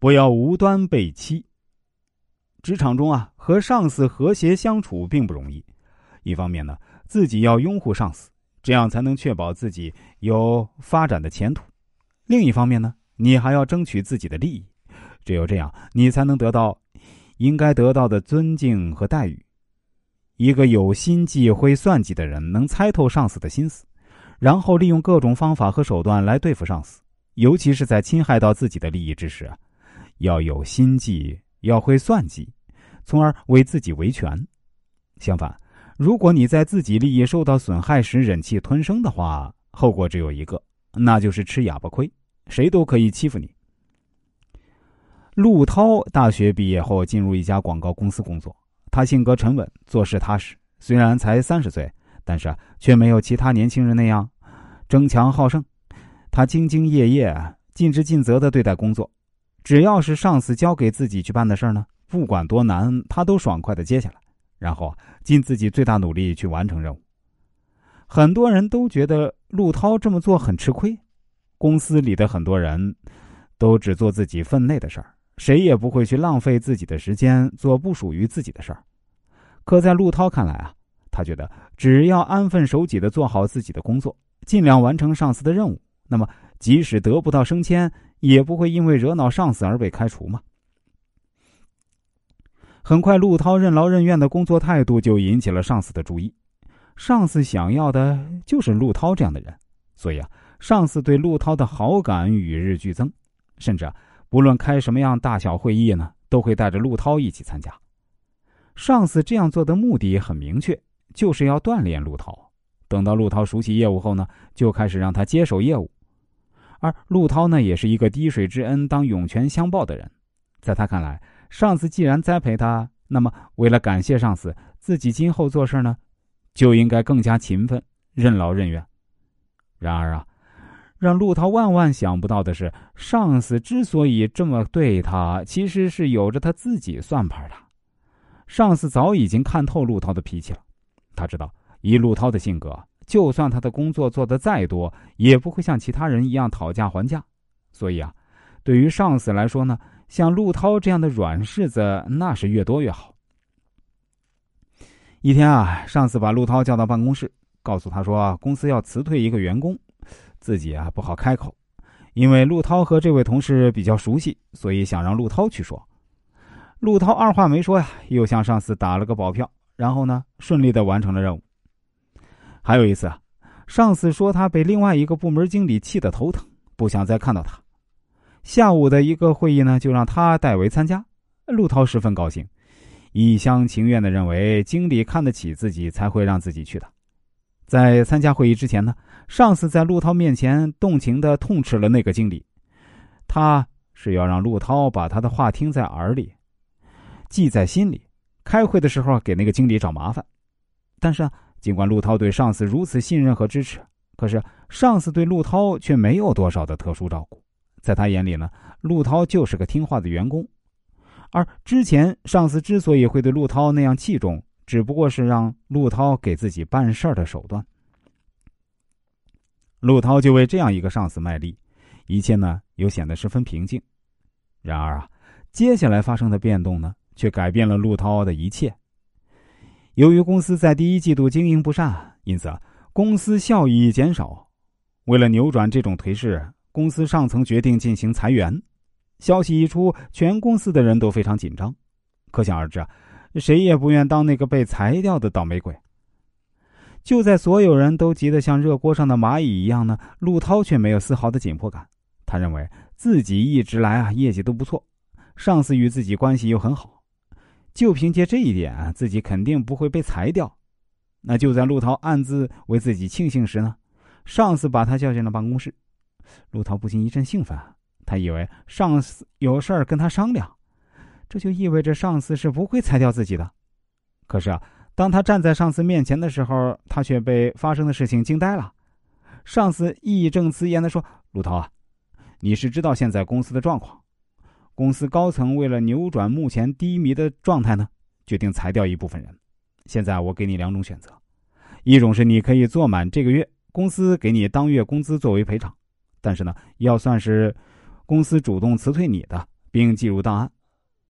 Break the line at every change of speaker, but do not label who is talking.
不要无端被欺。职场中啊，和上司和谐相处并不容易。一方面呢，自己要拥护上司，这样才能确保自己有发展的前途；另一方面呢，你还要争取自己的利益。只有这样，你才能得到应该得到的尊敬和待遇。一个有心计、会算计的人，能猜透上司的心思，然后利用各种方法和手段来对付上司，尤其是在侵害到自己的利益之时啊，要有心计，要会算计，从而为自己维权。相反，如果你在自己利益受到损害时忍气吞声的话，后果只有一个，那就是吃哑巴亏，谁都可以欺负你。陆涛大学毕业后进入一家广告公司工作。他性格沉稳，做事踏实。虽然才三十岁，但是却没有其他年轻人那样争强好胜。他兢兢业业，尽职尽责的对待工作。只要是上司交给自己去办的事儿呢，不管多难，他都爽快的接下来，然后尽自己最大努力去完成任务。很多人都觉得陆涛这么做很吃亏。公司里的很多人都只做自己分内的事儿。谁也不会去浪费自己的时间做不属于自己的事儿，可在陆涛看来啊，他觉得只要安分守己的做好自己的工作，尽量完成上司的任务，那么即使得不到升迁，也不会因为惹恼上司而被开除嘛。很快，陆涛任劳任怨的工作态度就引起了上司的注意，上司想要的就是陆涛这样的人，所以啊，上司对陆涛的好感与日俱增，甚至啊。不论开什么样大小会议呢，都会带着陆涛一起参加。上司这样做的目的很明确，就是要锻炼陆涛。等到陆涛熟悉业务后呢，就开始让他接手业务。而陆涛呢，也是一个滴水之恩当涌泉相报的人。在他看来，上司既然栽培他，那么为了感谢上司，自己今后做事呢，就应该更加勤奋、任劳任怨。然而啊。让陆涛万万想不到的是，上司之所以这么对他，其实是有着他自己算盘的。上司早已经看透陆涛的脾气了，他知道以陆涛的性格，就算他的工作做得再多，也不会像其他人一样讨价还价。所以啊，对于上司来说呢，像陆涛这样的软柿子，那是越多越好。一天啊，上司把陆涛叫到办公室，告诉他说，公司要辞退一个员工。自己啊不好开口，因为陆涛和这位同事比较熟悉，所以想让陆涛去说。陆涛二话没说呀，又向上司打了个保票，然后呢顺利的完成了任务。还有一次啊，上司说他被另外一个部门经理气得头疼，不想再看到他。下午的一个会议呢，就让他代为参加。陆涛十分高兴，一厢情愿的认为经理看得起自己，才会让自己去的。在参加会议之前呢，上司在陆涛面前动情的痛斥了那个经理，他是要让陆涛把他的话听在耳里，记在心里，开会的时候给那个经理找麻烦。但是啊，尽管陆涛对上司如此信任和支持，可是上司对陆涛却没有多少的特殊照顾，在他眼里呢，陆涛就是个听话的员工，而之前上司之所以会对陆涛那样器重。只不过是让陆涛给自己办事儿的手段，陆涛就为这样一个上司卖力，一切呢又显得十分平静。然而啊，接下来发生的变动呢，却改变了陆涛的一切。由于公司在第一季度经营不善，因此，公司效益减少。为了扭转这种颓势，公司上层决定进行裁员。消息一出，全公司的人都非常紧张，可想而知啊。谁也不愿当那个被裁掉的倒霉鬼。就在所有人都急得像热锅上的蚂蚁一样呢，陆涛却没有丝毫的紧迫感。他认为自己一直来啊，业绩都不错，上司与自己关系又很好，就凭借这一点，自己肯定不会被裁掉。那就在陆涛暗自为自己庆幸时呢，上司把他叫进了办公室。陆涛不禁一阵兴奋，他以为上司有事儿跟他商量。这就意味着上司是不会裁掉自己的。可是啊，当他站在上司面前的时候，他却被发生的事情惊呆了。上司义正辞严的说：“陆涛啊，你是知道现在公司的状况，公司高层为了扭转目前低迷的状态呢，决定裁掉一部分人。现在我给你两种选择，一种是你可以做满这个月，公司给你当月工资作为赔偿，但是呢，要算是公司主动辞退你的。”并记入档案。